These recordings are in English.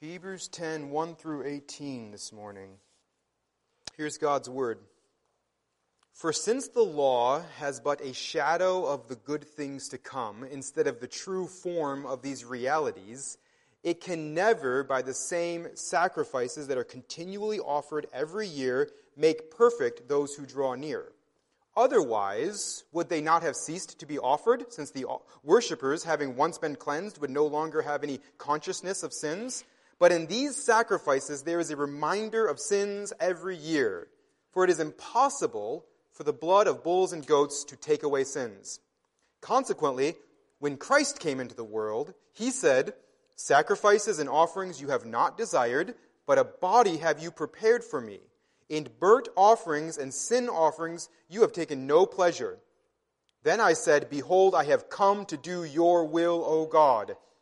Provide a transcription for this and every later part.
Hebrews 10 1 through 18 this morning. Here's God's word. For since the law has but a shadow of the good things to come instead of the true form of these realities, it can never, by the same sacrifices that are continually offered every year, make perfect those who draw near. Otherwise, would they not have ceased to be offered, since the worshippers, having once been cleansed, would no longer have any consciousness of sins? But in these sacrifices, there is a reminder of sins every year. For it is impossible for the blood of bulls and goats to take away sins. Consequently, when Christ came into the world, he said, Sacrifices and offerings you have not desired, but a body have you prepared for me. In burnt offerings and sin offerings you have taken no pleasure. Then I said, Behold, I have come to do your will, O God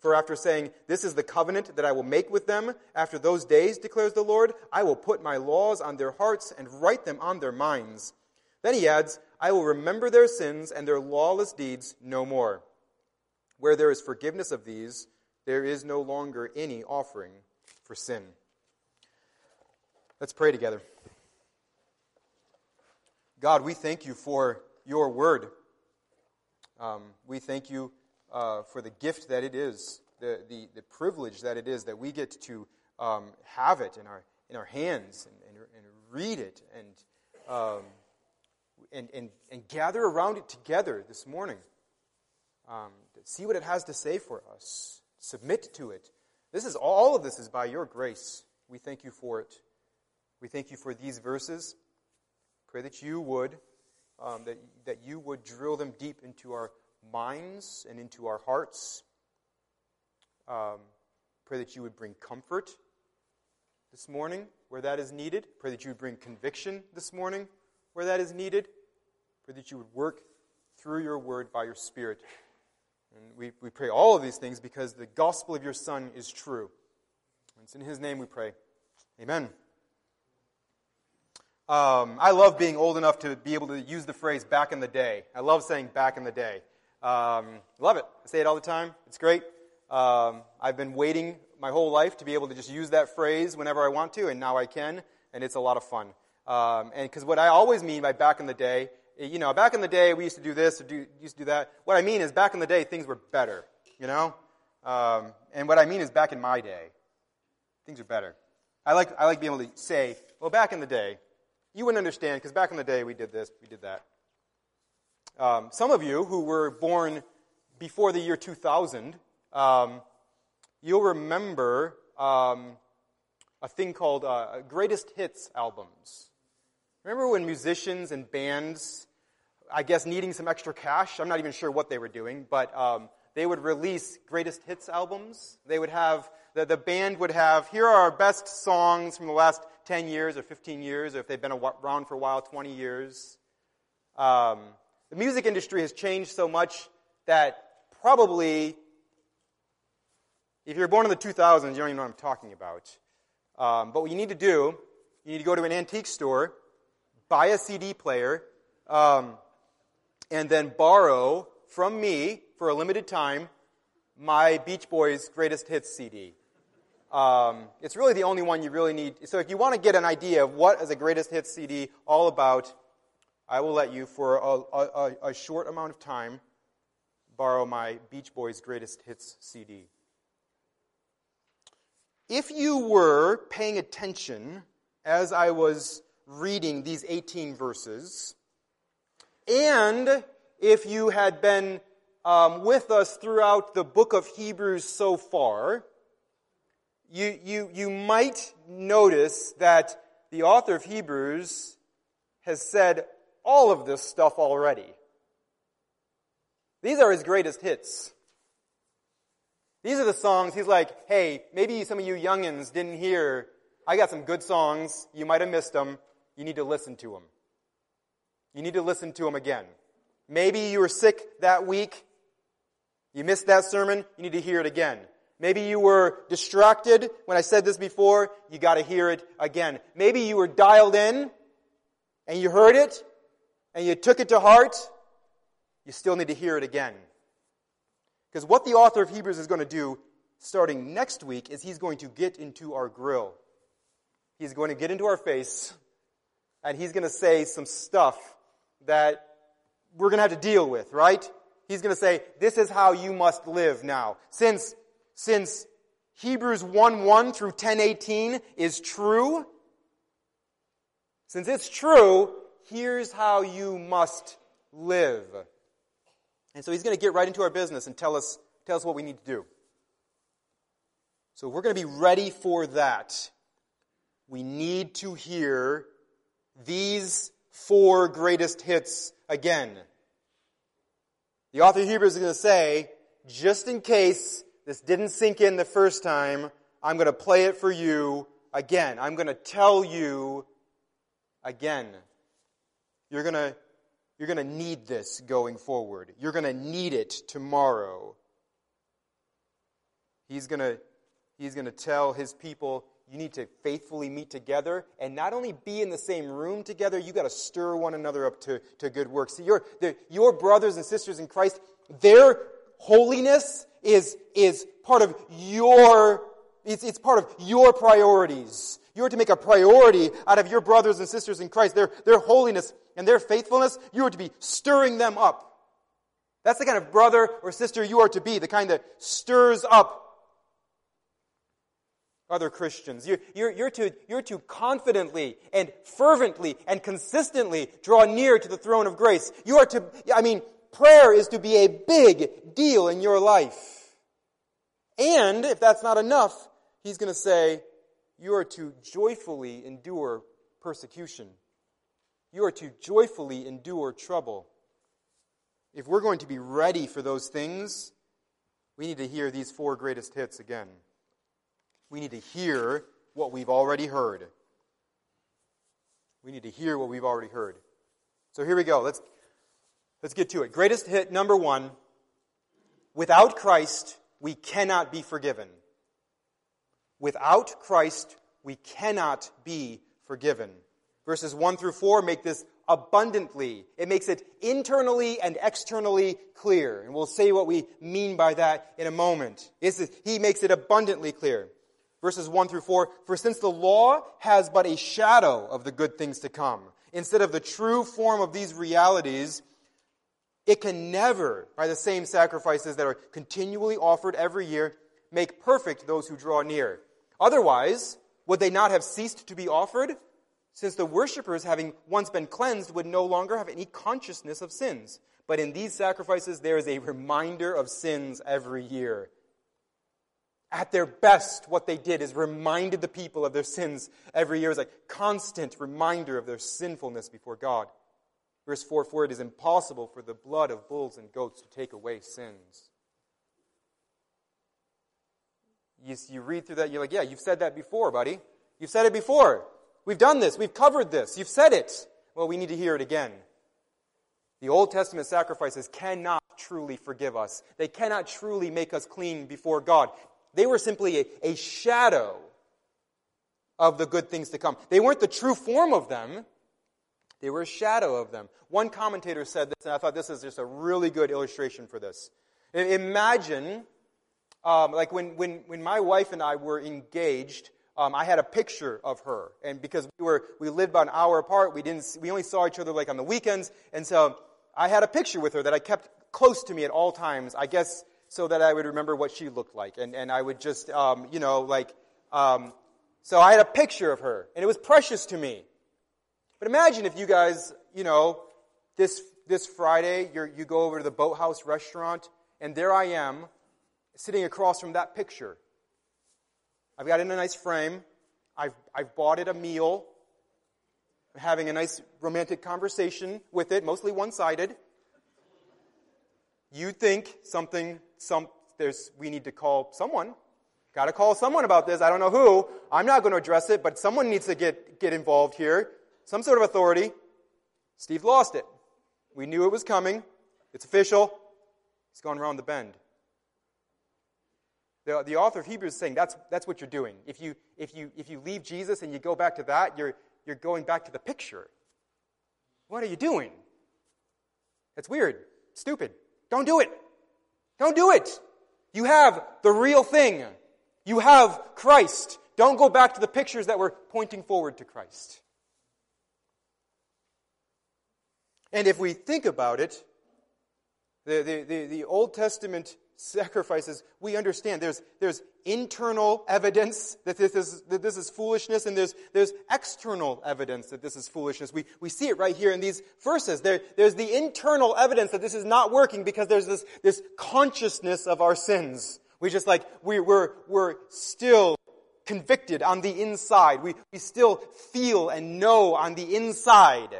for after saying, This is the covenant that I will make with them, after those days, declares the Lord, I will put my laws on their hearts and write them on their minds. Then he adds, I will remember their sins and their lawless deeds no more. Where there is forgiveness of these, there is no longer any offering for sin. Let's pray together. God, we thank you for your word. Um, we thank you uh, for the gift that it is, the, the, the, privilege that it is that we get to um, have it in our, in our hands and, and, and read it and, um, and, and, and, gather around it together this morning. Um, see what it has to say for us, submit to it. This is all of this is by your grace. We thank you for it. We thank you for these verses. Pray that you would, um, that, that you would drill them deep into our minds and into our hearts. Um, pray that you would bring comfort this morning where that is needed. Pray that you would bring conviction this morning where that is needed. Pray that you would work through your word by your Spirit. And we, we pray all of these things because the gospel of your Son is true. And it's in his name we pray. Amen. Um, I love being old enough to be able to use the phrase back in the day. I love saying back in the day. Um, love it. I say it all the time. It's great. Um, I've been waiting my whole life to be able to just use that phrase whenever I want to, and now I can, and it's a lot of fun. Um, and because what I always mean by back in the day, you know, back in the day we used to do this or do, used to do that. What I mean is back in the day things were better, you know. Um, and what I mean is back in my day, things are better. I like I like being able to say, well, back in the day, you wouldn't understand because back in the day we did this, we did that. Um, some of you who were born before the year 2000, um, you'll remember um, a thing called uh, greatest hits albums. Remember when musicians and bands, I guess needing some extra cash, I'm not even sure what they were doing, but um, they would release greatest hits albums. They would have, the, the band would have, here are our best songs from the last 10 years or 15 years, or if they've been around for a while, 20 years. The music industry has changed so much that probably, if you're born in the 2000s, you don't even know what I'm talking about. Um, but what you need to do, you need to go to an antique store, buy a CD player, um, and then borrow from me for a limited time my Beach Boys Greatest Hits CD. Um, it's really the only one you really need. So if you want to get an idea of what is a Greatest Hits CD all about, I will let you, for a, a, a short amount of time, borrow my Beach Boys Greatest Hits CD. If you were paying attention as I was reading these 18 verses, and if you had been um, with us throughout the book of Hebrews so far, you, you, you might notice that the author of Hebrews has said all of this stuff already. These are his greatest hits. These are the songs he's like, hey, maybe some of you youngins didn't hear. I got some good songs. You might have missed them. You need to listen to them. You need to listen to them again. Maybe you were sick that week. You missed that sermon. You need to hear it again. Maybe you were distracted when I said this before. You got to hear it again. Maybe you were dialed in and you heard it and you took it to heart. You still need to hear it again. Because what the author of Hebrews is going to do starting next week is he's going to get into our grill. He's going to get into our face and he's going to say some stuff that we're going to have to deal with, right? He's going to say, this is how you must live now. Since, since Hebrews 1 1 through 1018 is true, since it's true, here's how you must live. And so he's going to get right into our business and tell us, tell us what we need to do. So we're going to be ready for that. We need to hear these four greatest hits again. The author of Hebrews is going to say, just in case this didn't sink in the first time, I'm going to play it for you again. I'm going to tell you again. You're going you're going to need this going forward. You're going to need it tomorrow. He's going to, he's going to tell his people, you need to faithfully meet together and not only be in the same room together, you got to stir one another up to, to good works. See, your, your brothers and sisters in Christ, their holiness is, is part of your, it's, it's part of your priorities. You are to make a priority out of your brothers and sisters in Christ. Their, their holiness and their faithfulness, you are to be stirring them up. That's the kind of brother or sister you are to be, the kind that stirs up other Christians. You're, you're, you're, to, you're to confidently and fervently and consistently draw near to the throne of grace. You are to, I mean, prayer is to be a big deal in your life. And if that's not enough, he's going to say, you are to joyfully endure persecution. You are to joyfully endure trouble. If we're going to be ready for those things, we need to hear these four greatest hits again we need to hear what we've already heard. We need to hear what we've already heard. So here we go. Let's, let's get to it. Greatest hit number one without Christ, we cannot be forgiven. Without Christ, we cannot be forgiven. Verses 1 through 4 make this abundantly. It makes it internally and externally clear. And we'll say what we mean by that in a moment. He makes it abundantly clear verses 1 through 4 For since the law has but a shadow of the good things to come, instead of the true form of these realities, it can never, by the same sacrifices that are continually offered every year, make perfect those who draw near. Otherwise, would they not have ceased to be offered? Since the worshippers, having once been cleansed, would no longer have any consciousness of sins. But in these sacrifices, there is a reminder of sins every year. At their best, what they did is reminded the people of their sins every year. Was a constant reminder of their sinfulness before God. Verse 4 For it is impossible for the blood of bulls and goats to take away sins. You, you read through that, you're like, yeah, you've said that before, buddy. You've said it before. We've done this. We've covered this. You've said it. Well, we need to hear it again. The Old Testament sacrifices cannot truly forgive us. They cannot truly make us clean before God. They were simply a, a shadow of the good things to come. They weren't the true form of them, they were a shadow of them. One commentator said this, and I thought this is just a really good illustration for this. Imagine, um, like when, when, when my wife and I were engaged, um, I had a picture of her, and because we were we lived about an hour apart, we didn't we only saw each other like on the weekends, and so I had a picture with her that I kept close to me at all times. I guess so that I would remember what she looked like. And, and I would just, um, you know, like, um, so I had a picture of her, and it was precious to me. But imagine if you guys, you know, this, this Friday, you go over to the Boathouse restaurant, and there I am, sitting across from that picture. I've got it in a nice frame. I've, I've bought it a meal. I'm having a nice romantic conversation with it, mostly one sided. You think something, some, there's, we need to call someone. Got to call someone about this. I don't know who. I'm not going to address it, but someone needs to get, get involved here. Some sort of authority. Steve lost it. We knew it was coming. It's official. He's gone around the bend. The, the author of Hebrews is saying that's, that's what you're doing. If you, if, you, if you leave Jesus and you go back to that, you're, you're going back to the picture. What are you doing? That's weird. Stupid. Don't do it. Don't do it. You have the real thing. You have Christ. Don't go back to the pictures that were pointing forward to Christ. And if we think about it, the, the, the, the, Old Testament sacrifices, we understand there's, there's internal evidence that this is, that this is foolishness, and there's, there's external evidence that this is foolishness. We, we see it right here in these verses. There, there's the internal evidence that this is not working because there's this, this consciousness of our sins. We just like, we, we're, we're still convicted on the inside. We, we still feel and know on the inside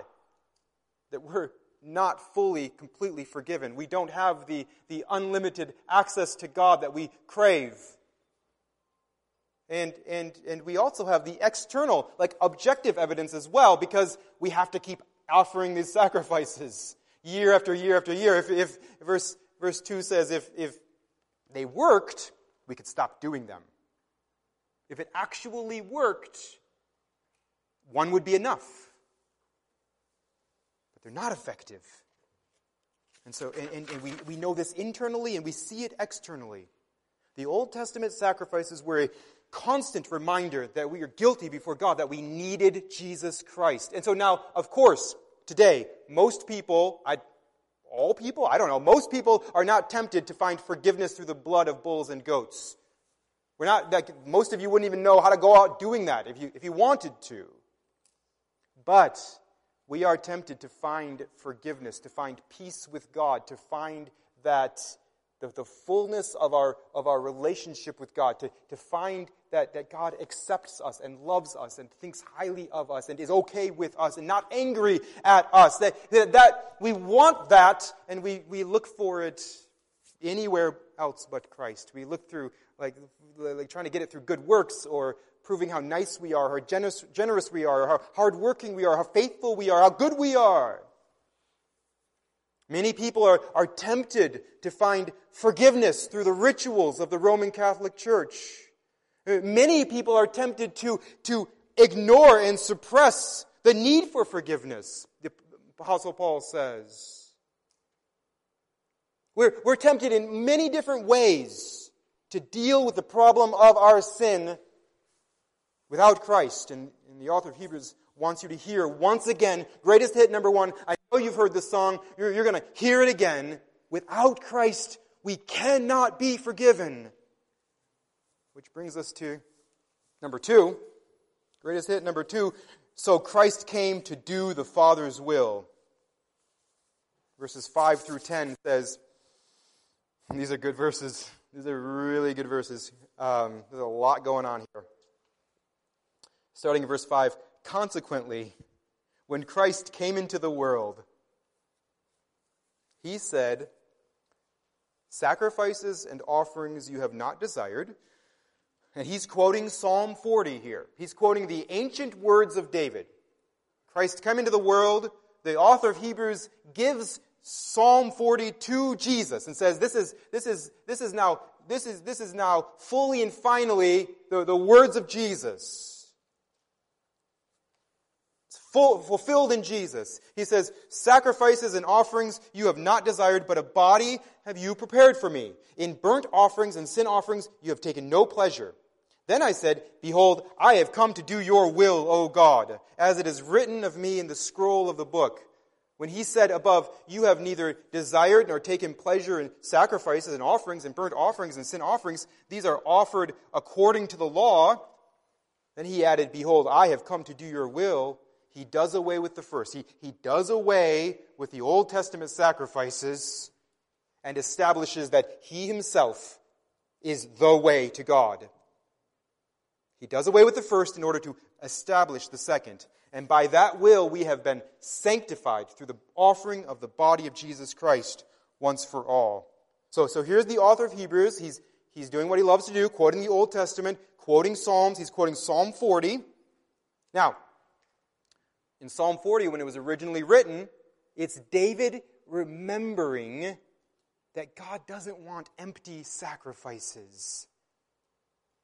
that we're not fully, completely forgiven. We don't have the, the unlimited access to God that we crave. And, and, and we also have the external, like objective evidence as well, because we have to keep offering these sacrifices year after year after year. If, if verse, verse 2 says, if, if they worked, we could stop doing them. If it actually worked, one would be enough but they're not effective. And so, and, and we, we know this internally and we see it externally. The Old Testament sacrifices were a constant reminder that we are guilty before God, that we needed Jesus Christ. And so now, of course, today, most people, I, all people, I don't know, most people are not tempted to find forgiveness through the blood of bulls and goats. We're not, like, most of you wouldn't even know how to go out doing that if you, if you wanted to. But we are tempted to find forgiveness, to find peace with God, to find that the, the fullness of our, of our relationship with God, to, to find that, that God accepts us and loves us and thinks highly of us and is okay with us and not angry at us. That, that, that we want that and we, we look for it anywhere else but Christ. We look through, like, like trying to get it through good works or proving how nice we are, how generous, generous we are, how hardworking we are, how faithful we are, how good we are. Many people are, are tempted to find forgiveness through the rituals of the Roman Catholic Church. Uh, many people are tempted to, to ignore and suppress the need for forgiveness, the Apostle Paul says. We're, we're tempted in many different ways to deal with the problem of our sin without Christ. And, and, the author of Hebrews wants you to hear once again, greatest hit number one. I know you've heard this song. You're, you're going to hear it again. Without Christ, we cannot be forgiven. Which brings us to number two. Greatest hit number two. So Christ came to do the Father's will. Verses 5 through 10 says, these are good verses. These are really good verses. Um, there's a lot going on here starting in verse 5 Consequently, when Christ came into the world, he said, Sacrifices and offerings you have not desired. And he's quoting Psalm 40 here. He's quoting the ancient words of David. Christ come into the world. The author of Hebrews gives Psalm 40 to Jesus and says, this is, this is, this is now, this is, this is now fully and finally the, the words of Jesus full, fulfilled in Jesus. He says, Sacrifices and offerings you have not desired, but a body have you prepared for me. In burnt offerings and sin offerings you have taken no pleasure. Then I said, Behold, I have come to do your will, O God, as it is written of me in the scroll of the book. When he said above, You have neither desired nor taken pleasure in sacrifices and offerings and burnt offerings and sin offerings, these are offered according to the law. Then he added, Behold, I have come to do your will he does away with the first. He, he does away with the Old Testament sacrifices and establishes that he himself is the way to God. He does away with the first in order to establish the second. And by that will, we have been sanctified through the offering of the body of Jesus Christ once for all. So, so here's the author of Hebrews. He's, he's doing what he loves to do, quoting the Old Testament, quoting Psalms. He's quoting Psalm 40. Now, in Psalm 40, when it was originally written, it's David remembering that God doesn't want empty sacrifices.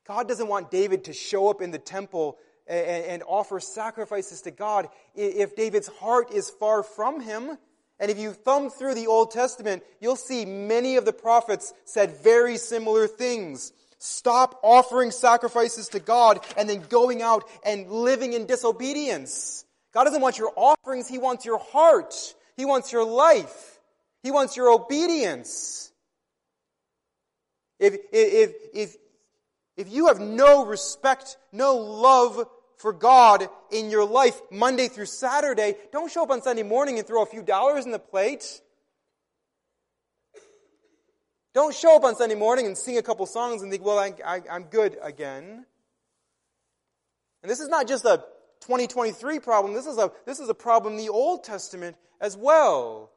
God doesn't want David to show up in the temple and, and, offer sacrifices to God if David's heart is far from him. And if you thumb through the Old Testament, you'll see many of the prophets said very similar things. Stop offering sacrifices to God and then going out and living in disobedience. God doesn't want your offerings, He wants your heart. He wants your life. He wants your obedience. If, if, if, if you have no respect, no love for God in your life Monday through Saturday, don't show up on Sunday morning and throw a few dollars in the plate. Don't show up on Sunday morning and sing a couple songs and think, well, I, I'm good again. And this is not just a 2023 problem. This is a, this is a problem in the Old Testament as well.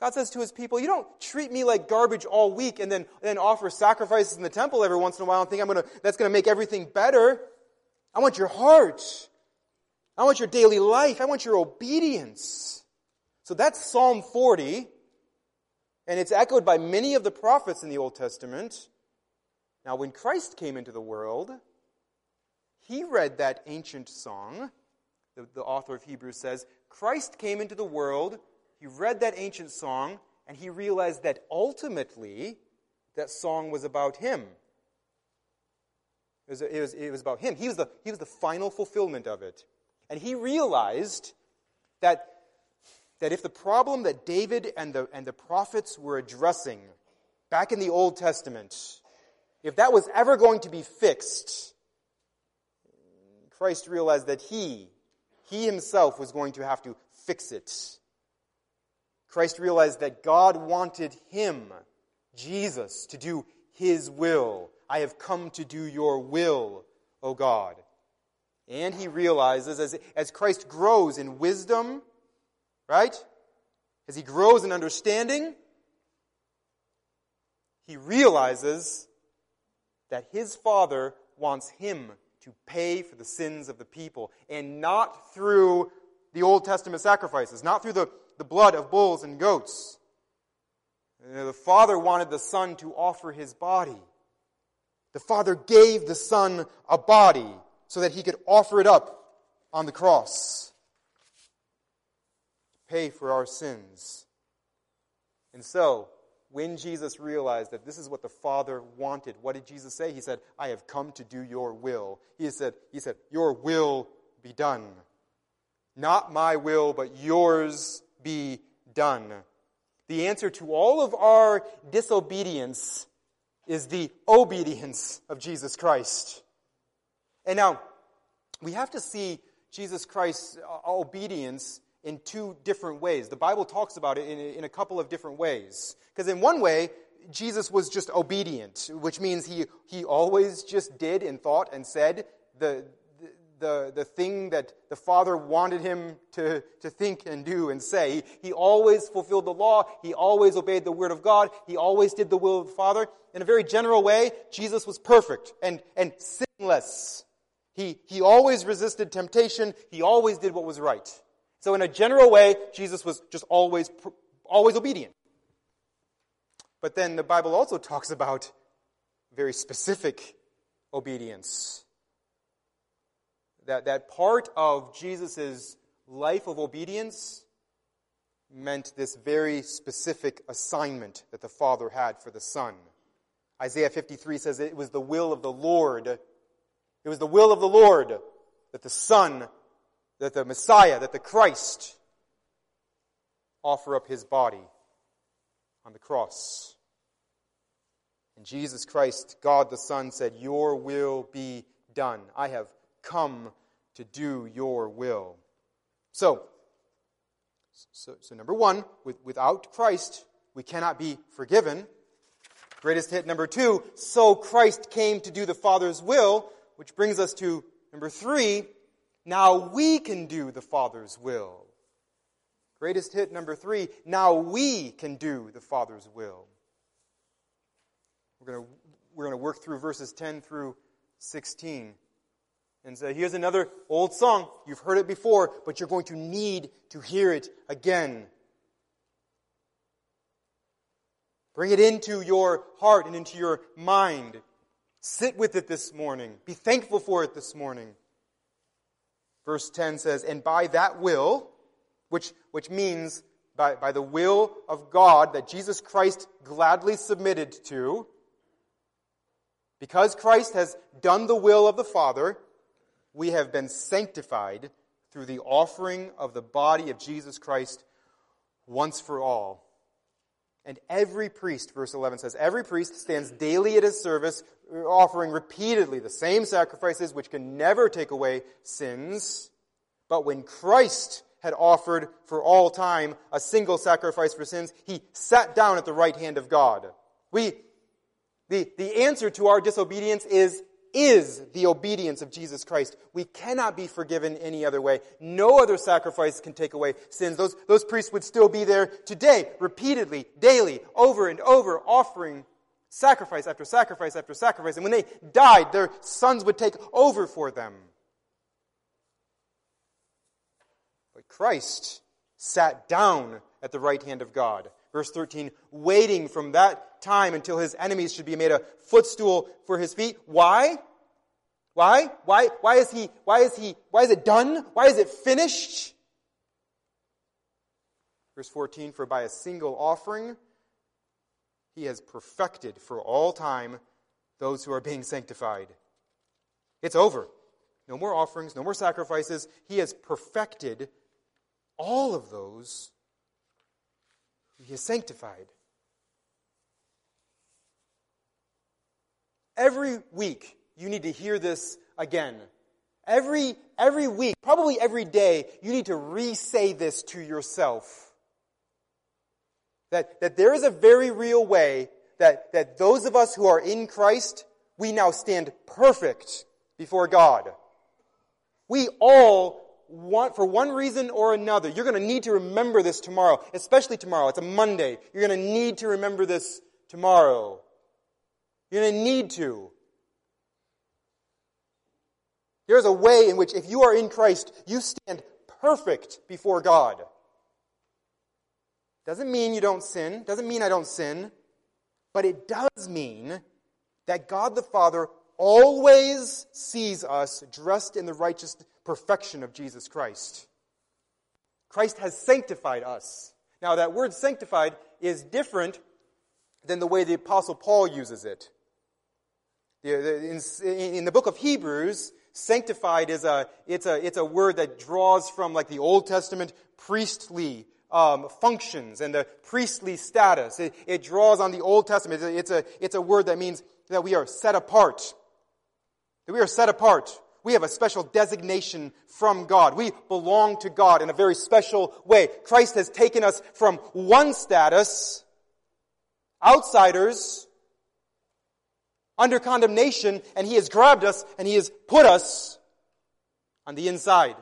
God says to his people, you don't treat me like garbage all week and then, then offer sacrifices in the temple every once in a while and think I'm gonna, that's gonna make everything better. I want your heart. I want your daily life. I want your obedience. So that's Psalm 40. And it's echoed by many of the prophets in the Old Testament. Now, when Christ came into the world, he read that ancient song. The, the author of Hebrews says, Christ came into the world he read that ancient song and he realized that ultimately that song was about him. It was, it was, it was about him. He was, the, he was the final fulfillment of it. And he realized that, that if the problem that David and the, and the prophets were addressing back in the Old Testament, if that was ever going to be fixed, Christ realized that he, he himself was going to have to fix it. Christ realized that God wanted him, Jesus, to do his will. I have come to do your will, O God. And he realizes as, as Christ grows in wisdom, right? As he grows in understanding, he realizes that his Father wants him to pay for the sins of the people, and not through the Old Testament sacrifices, not through the the blood of bulls and goats. The Father wanted the Son to offer his body. The Father gave the Son a body so that he could offer it up on the cross to pay for our sins. And so, when Jesus realized that this is what the Father wanted, what did Jesus say? He said, I have come to do your will. He said, he said, Your will be done. Not my will, but yours be done. The answer to all of our disobedience is the obedience of Jesus Christ. And now, we have to see Jesus Christ's uh, obedience in two different ways. The Bible talks about it in, in a couple of different ways. Because in one way, Jesus was just obedient, which means he, he always just did and thought and said the, the, the thing that the Father wanted him to, to think and do and say. He always fulfilled the law. He always obeyed the Word of God. He always did the will of the Father. In a very general way, Jesus was perfect and, and sinless. He, he always resisted temptation. He always did what was right. So in a general way, Jesus was just always, always obedient. But then the Bible also talks about very specific obedience that, that part of Jesus' life of obedience meant this very specific assignment that the Father had for the Son. Isaiah 53 says it was the will of the Lord. It was the will of the Lord that the Son, that the Messiah, that the Christ offer up his body on the cross. And Jesus Christ, God the Son, said, Your will be done. I have come to do your will. So, so, so number one, with, without Christ, we cannot be forgiven. Greatest hit number two, so Christ came to do the Father's will, which brings us to number three, now we can do the Father's will. Greatest hit number three, now we can do the Father's will. We're going to, we're going to work through verses 10 through 16. And so here's another old song. You've heard it before, but you're going to need to hear it again. Bring it into your heart and into your mind. Sit with it this morning. Be thankful for it this morning. Verse 10 says, And by that will, which, which means by, by the will of God that Jesus Christ gladly submitted to, because Christ has done the will of the Father, we have been sanctified through the offering of the body of Jesus Christ once for all. And every priest, verse 11 says, every priest stands daily at his service, offering repeatedly the same sacrifices which can never take away sins. But when Christ had offered for all time a single sacrifice for sins, he sat down at the right hand of God. We, the, the answer to our disobedience is, is the obedience of Jesus Christ. We cannot be forgiven any other way. No other sacrifice can take away sins. Those, those priests would still be there today, repeatedly, daily, over and over, offering sacrifice after sacrifice after sacrifice. And when they died, their sons would take over for them. But Christ sat down at the right hand of God. Verse 13, waiting from that time until his enemies should be made a footstool for his feet. Why? Why? Why, why is he, why is he, why is it done? Why is it finished? Verse 14, for by a single offering, he has perfected for all time those who are being sanctified. It's over. No more offerings, no more sacrifices. He has perfected all of those he has sanctified. Every week, you need to hear this again. Every, every week, probably every day, you need to re say this to yourself. That, that there is a very real way that, that those of us who are in Christ, we now stand perfect before God. We all one, for one reason or another, you're going to need to remember this tomorrow, especially tomorrow. It's a Monday. You're going to need to remember this tomorrow. You're going to need to. There's a way in which, if you are in Christ, you stand perfect before God. Doesn't mean you don't sin, doesn't mean I don't sin, but it does mean that God the Father always sees us dressed in the righteous perfection of Jesus Christ. Christ has sanctified us. Now, that word sanctified is different than the way the Apostle Paul uses it. In the book of Hebrews, sanctified is a, it's a, it's a word that draws from like the Old Testament priestly um, functions and the priestly status. It, it, draws on the Old Testament. It's a, it's a word that means that we are set apart. That we are set apart. We have a special designation from God. We belong to God in a very special way. Christ has taken us from one status, outsiders, under condemnation, and He has grabbed us and He has put us on the inside.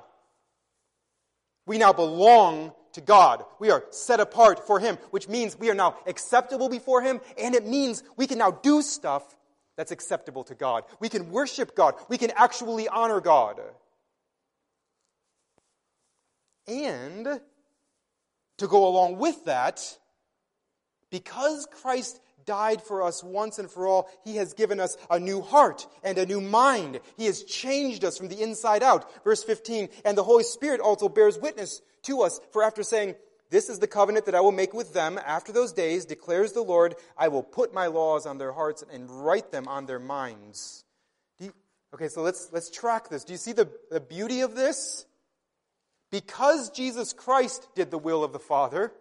We now belong to God. We are set apart for Him, which means we are now acceptable before Him, and it means we can now do stuff that's acceptable to God. We can worship God. We can actually honor God. And to go along with that, because Christ died for us once and for all, He has given us a new heart and a new mind. He has changed us from the inside out. Verse 15, and the Holy Spirit also bears witness to us, for after saying, this is the covenant that I will make with them after those days, declares the Lord. I will put my laws on their hearts and write them on their minds. You, okay, so let's, let's track this. Do you see the, the beauty of this? Because Jesus Christ did the will of the Father,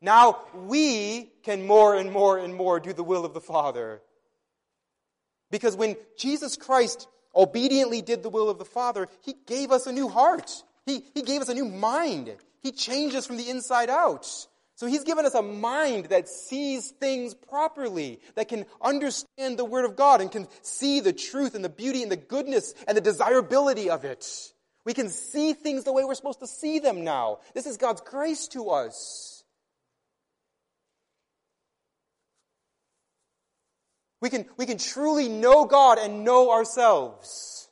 now we can more and more and more do the will of the Father. Because when Jesus Christ obediently did the will of the Father, He gave us a new heart. He, he gave us a new mind. He changed us from the inside out. So he's given us a mind that sees things properly, that can understand the Word of God and can see the truth and the beauty and the goodness and the desirability of it. We can see things the way we're supposed to see them now. This is God's grace to us. We can, we can truly know God and know ourselves.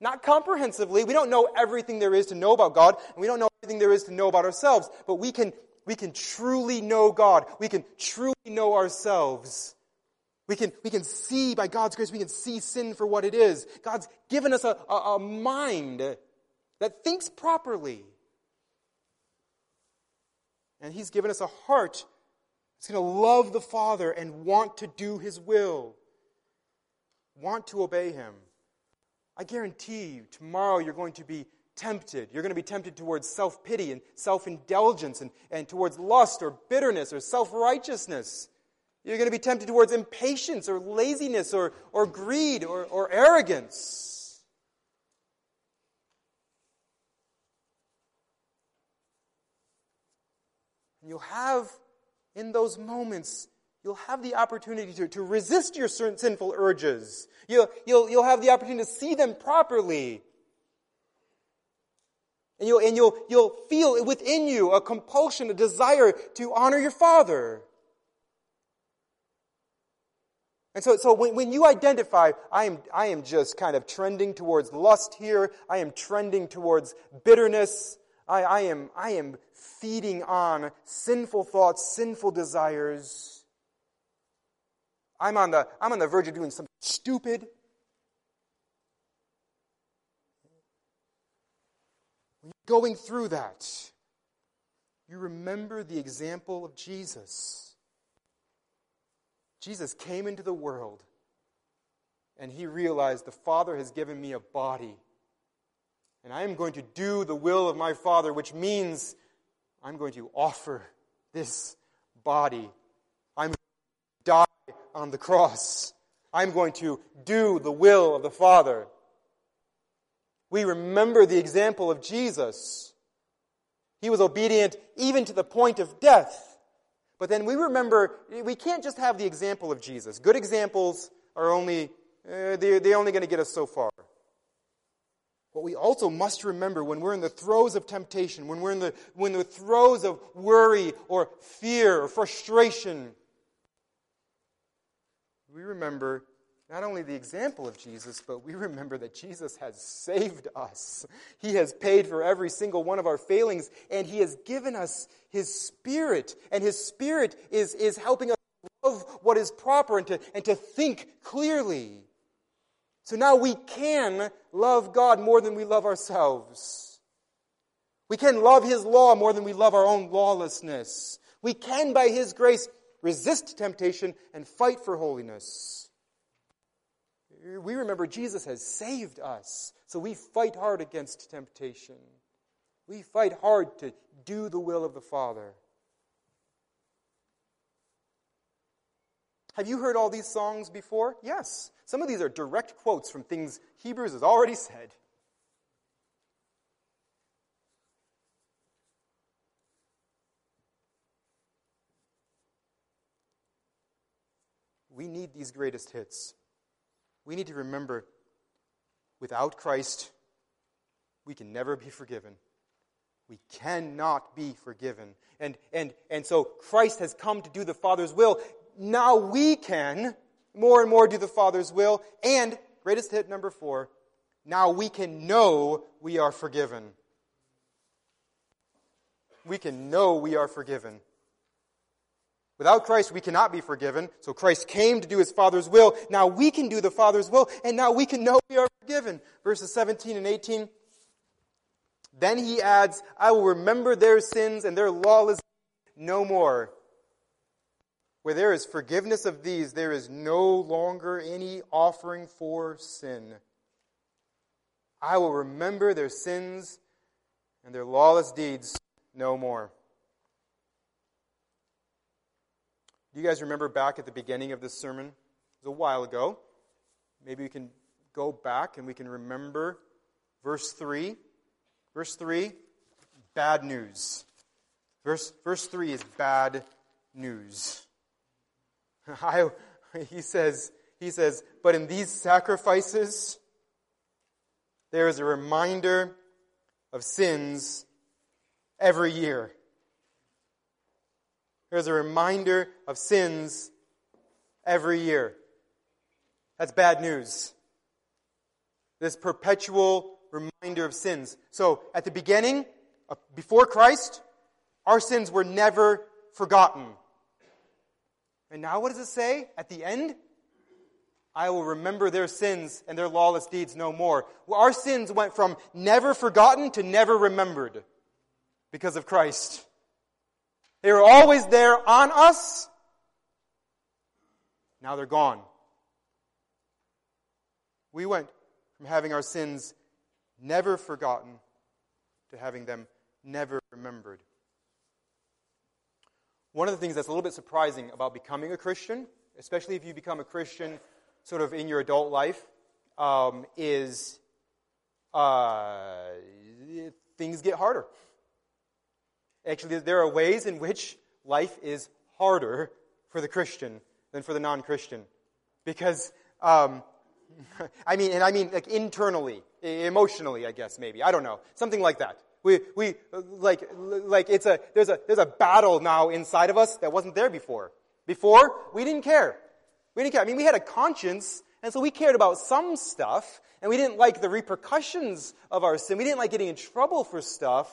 Not comprehensively. We don't know everything there is to know about God, and we don't know everything there is to know about ourselves, but we can we can truly know God. We can truly know ourselves. We can, we can see, by God's grace, we can see sin for what it is. God's given us a, a, a mind that thinks properly. And He's given us a heart that's going to love the Father and want to do His will, want to obey Him. I guarantee you, tomorrow you're going to be tempted. You're going to be tempted towards self pity and self indulgence and, and towards lust or bitterness or self righteousness. You're going to be tempted towards impatience or laziness or, or greed or, or arrogance. You'll have, in those moments, you'll have the opportunity to, to resist your sinful urges. You'll, you'll, you'll have the opportunity to see them properly and you'll, and you'll, you'll feel within you a compulsion, a desire to honor your father. And so, so when, when you identify, I am, I am just kind of trending towards lust here, I am trending towards bitterness, I, I, am, I am feeding on sinful thoughts, sinful desires. I'm on the, I'm on the verge of doing something stupid. going through that, you remember the example of Jesus. Jesus came into the world and he realized the Father has given me a body. And I am going to do the will of my Father, which means I'm going to offer this body. I'm going to die on the cross. I'm going to do the will of the Father. We remember the example of Jesus. He was obedient even to the point of death. But then we remember, we can't just have the example of Jesus. Good examples are only, uh, they're, they're only going to get us so far. What we also must remember when we're in the throes of temptation, when we're in the, when the throes of worry or fear or frustration, we remember not only the example of Jesus, but we remember that Jesus has saved us. He has paid for every single one of our failings, and He has given us His Spirit. And His Spirit is, is helping us love what is proper and to, and to think clearly. So now we can love God more than we love ourselves. We can love His law more than we love our own lawlessness. We can, by His grace, resist temptation and fight for holiness we remember Jesus has saved us. So we fight hard against temptation. We fight hard to do the will of the Father. Have you heard all these songs before? Yes. Some of these are direct quotes from things Hebrews has already said. We need these greatest hits we need to remember without Christ, we can never be forgiven. We cannot be forgiven. And, and, and so Christ has come to do the Father's will. Now we can more and more do the Father's will. And, greatest hit number four, now we can know we are forgiven. We can know we are forgiven. Without Christ, we cannot be forgiven. So Christ came to do his Father's will. Now we can do the Father's will, and now we can know we are forgiven. Verses 17 and 18. Then he adds, I will remember their sins and their lawless no more. Where there is forgiveness of these, there is no longer any offering for sin. I will remember their sins and their lawless deeds no more. Do you guys remember back at the beginning of this sermon? It was a while ago. Maybe we can go back and we can remember verse 3. Verse 3, bad news. Verse, verse 3 is bad news. I, he says, he says, but in these sacrifices, there is a reminder of sins every year. There's a reminder of sins every year. That's bad news. This perpetual reminder of sins. So, at the beginning, uh, before Christ, our sins were never forgotten. And now, what does it say at the end? I will remember their sins and their lawless deeds no more. Well, our sins went from never forgotten to never remembered because of Christ. They were always there on us. Now they're gone. We went from having our sins never forgotten to having them never remembered. One of the things that's a little bit surprising about becoming a Christian, especially if you become a Christian sort of in your adult life, um, is uh, things get harder. Actually, there are ways in which life is harder for the Christian than for the non Christian. Because, um, I mean, and I mean like internally, emotionally, I guess, maybe. I don't know. Something like that. We, we, like, like it's a, there's a, there's a battle now inside of us that wasn't there before. Before, we didn't care. We didn't care. I mean, we had a conscience, and so we cared about some stuff, and we didn't like the repercussions of our sin. We didn't like getting in trouble for stuff.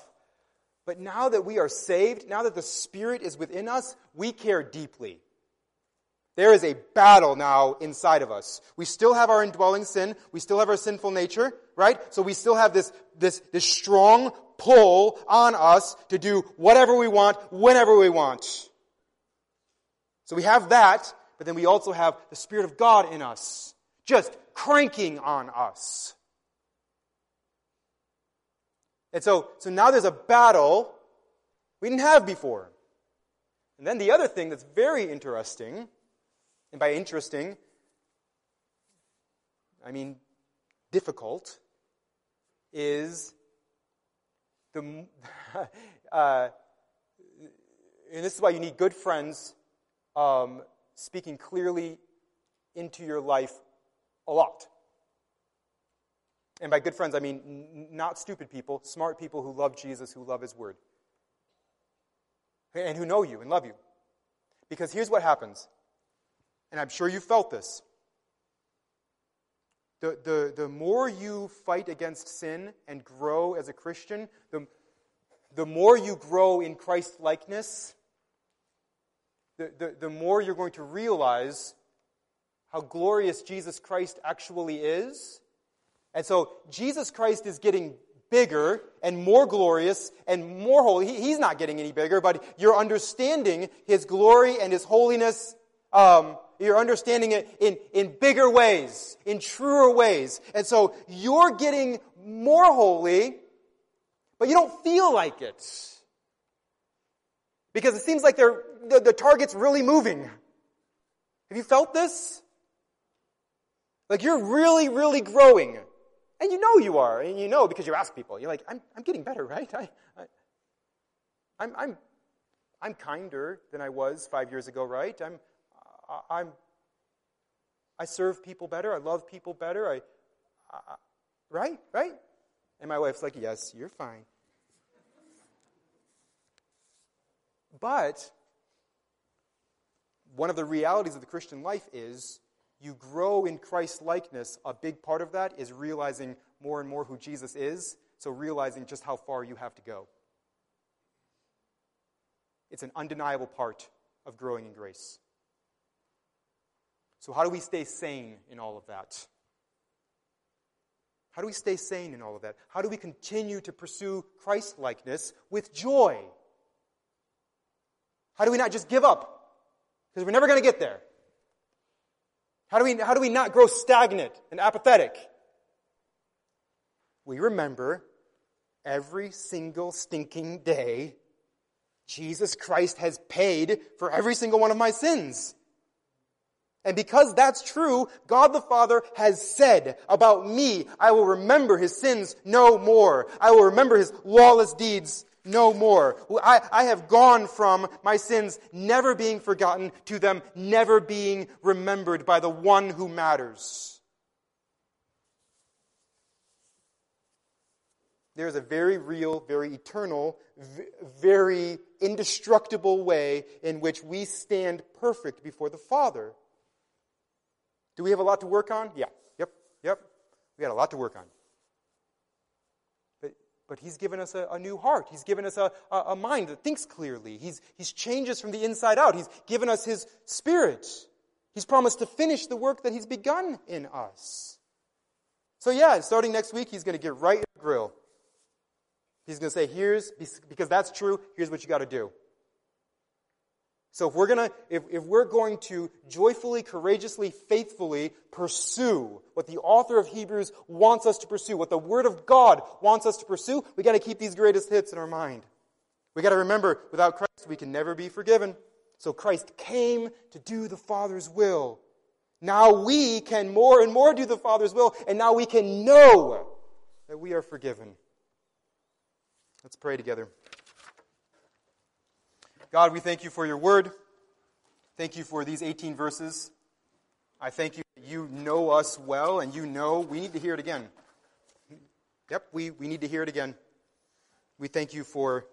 But now that we are saved, now that the Spirit is within us, we care deeply. There is a battle now inside of us. We still have our indwelling sin. We still have our sinful nature, right? So we still have this, this, this strong pull on us to do whatever we want, whenever we want. So we have that, but then we also have the Spirit of God in us, just cranking on us. And so, so now there's a battle we didn't have before. And then the other thing that's very interesting and by interesting, I mean difficult, is the. uh, and this is why you need good friends um, speaking clearly into your life a lot. And by good friends, I mean n- not stupid people, smart people who love Jesus, who love His Word, and who know you and love you. Because here's what happens and I'm sure you felt this. The, the, the more you fight against sin and grow as a Christian, the, the more you grow in Christ likeness, the, the, the more you're going to realize how glorious Jesus Christ actually is. And so Jesus Christ is getting bigger and more glorious and more holy. He, he's not getting any bigger, but you're understanding his glory and his holiness um, you're understanding it in, in bigger ways, in truer ways. And so you're getting more holy, but you don't feel like it. Because it seems like the, the target's really moving. Have you felt this? Like you're really, really growing. And you know you are. And you know because you ask people. You're like, I'm, I'm getting better, right? I, I, I'm, I'm, I'm kinder than I was five years ago, right? I'm, I'm, I serve people better. I love people better. I, I, right? Right? And my wife's like, yes, you're fine. But one of the realities of the Christian life is you grow in Christ likeness. A big part of that is realizing more and more who Jesus is, so realizing just how far you have to go. It's an undeniable part of growing in grace. So, how do we stay sane in all of that? How do we stay sane in all of that? How do we continue to pursue Christ likeness with joy? How do we not just give up? Because we're never going to get there. How do, we, how do we not grow stagnant and apathetic? We remember every single stinking day Jesus Christ has paid for every single one of my sins. And because that's true, God the Father has said about me, I will remember his sins no more. I will remember his lawless deeds no more. I, I have gone from my sins never being forgotten to them never being remembered by the one who matters. There is a very real, very eternal, very indestructible way in which we stand perfect before the Father. Do we have a lot to work on? Yeah. Yep. Yep. We got a lot to work on. But, but He's given us a, a new heart. He's given us a, a, a mind that thinks clearly. He's, he's changed us from the inside out. He's given us His Spirit. He's promised to finish the work that He's begun in us. So, yeah, starting next week, He's going to get right in the grill. He's going to say, here's, because that's true, here's what you got to do. So if we're gonna, if, if we're going to joyfully, courageously, faithfully pursue what the author of Hebrews wants us to pursue, what the Word of God wants us to pursue, we gotta keep these greatest hits in our mind. We gotta remember, without Christ, we can never be forgiven. So Christ came to do the Father's will. Now we can more and more do the Father's will, and now we can know that we are forgiven. Let's pray together. God, we thank you for your word. Thank you for these 18 verses. I thank you that you know us well and you know we need to hear it again. Yep, we, we need to hear it again. We thank you for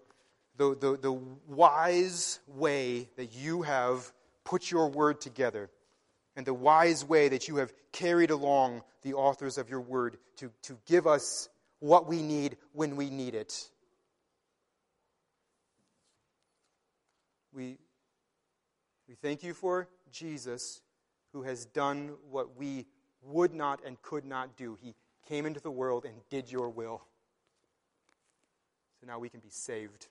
the, the, the wise way that you have put your word together and the wise way that you have carried along the authors of your word to, to give us what we need when we need it. We, we thank you for Jesus, who has done what we would not and could not do. He came into the world and did your will. So now we can be saved.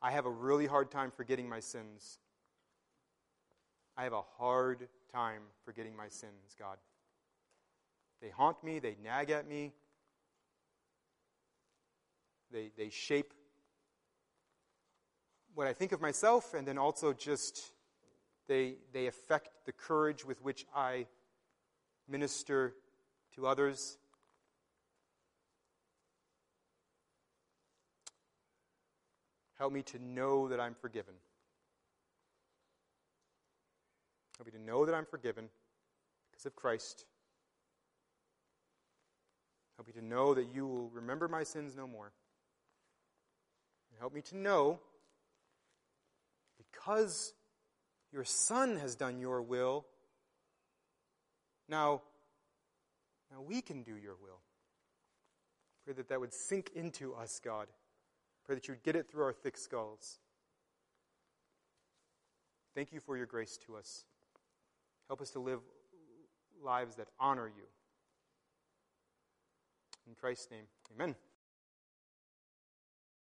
I have a really hard time forgetting my sins. I have a hard time forgetting my sins, God. They haunt me, they nag at me, they, they shape what I think of myself, and then also just they, they affect the courage with which I minister to others. Help me to know that I'm forgiven. Help me to know that I'm forgiven because of Christ. Help me to know that you will remember my sins no more. help me to know because your Son has done your will, now, now we can do your will. Pray that that would sink into us, God. Pray that you would get it through our thick skulls. Thank you for your grace to us. Help us to live lives that honor you. In Christ's name, amen.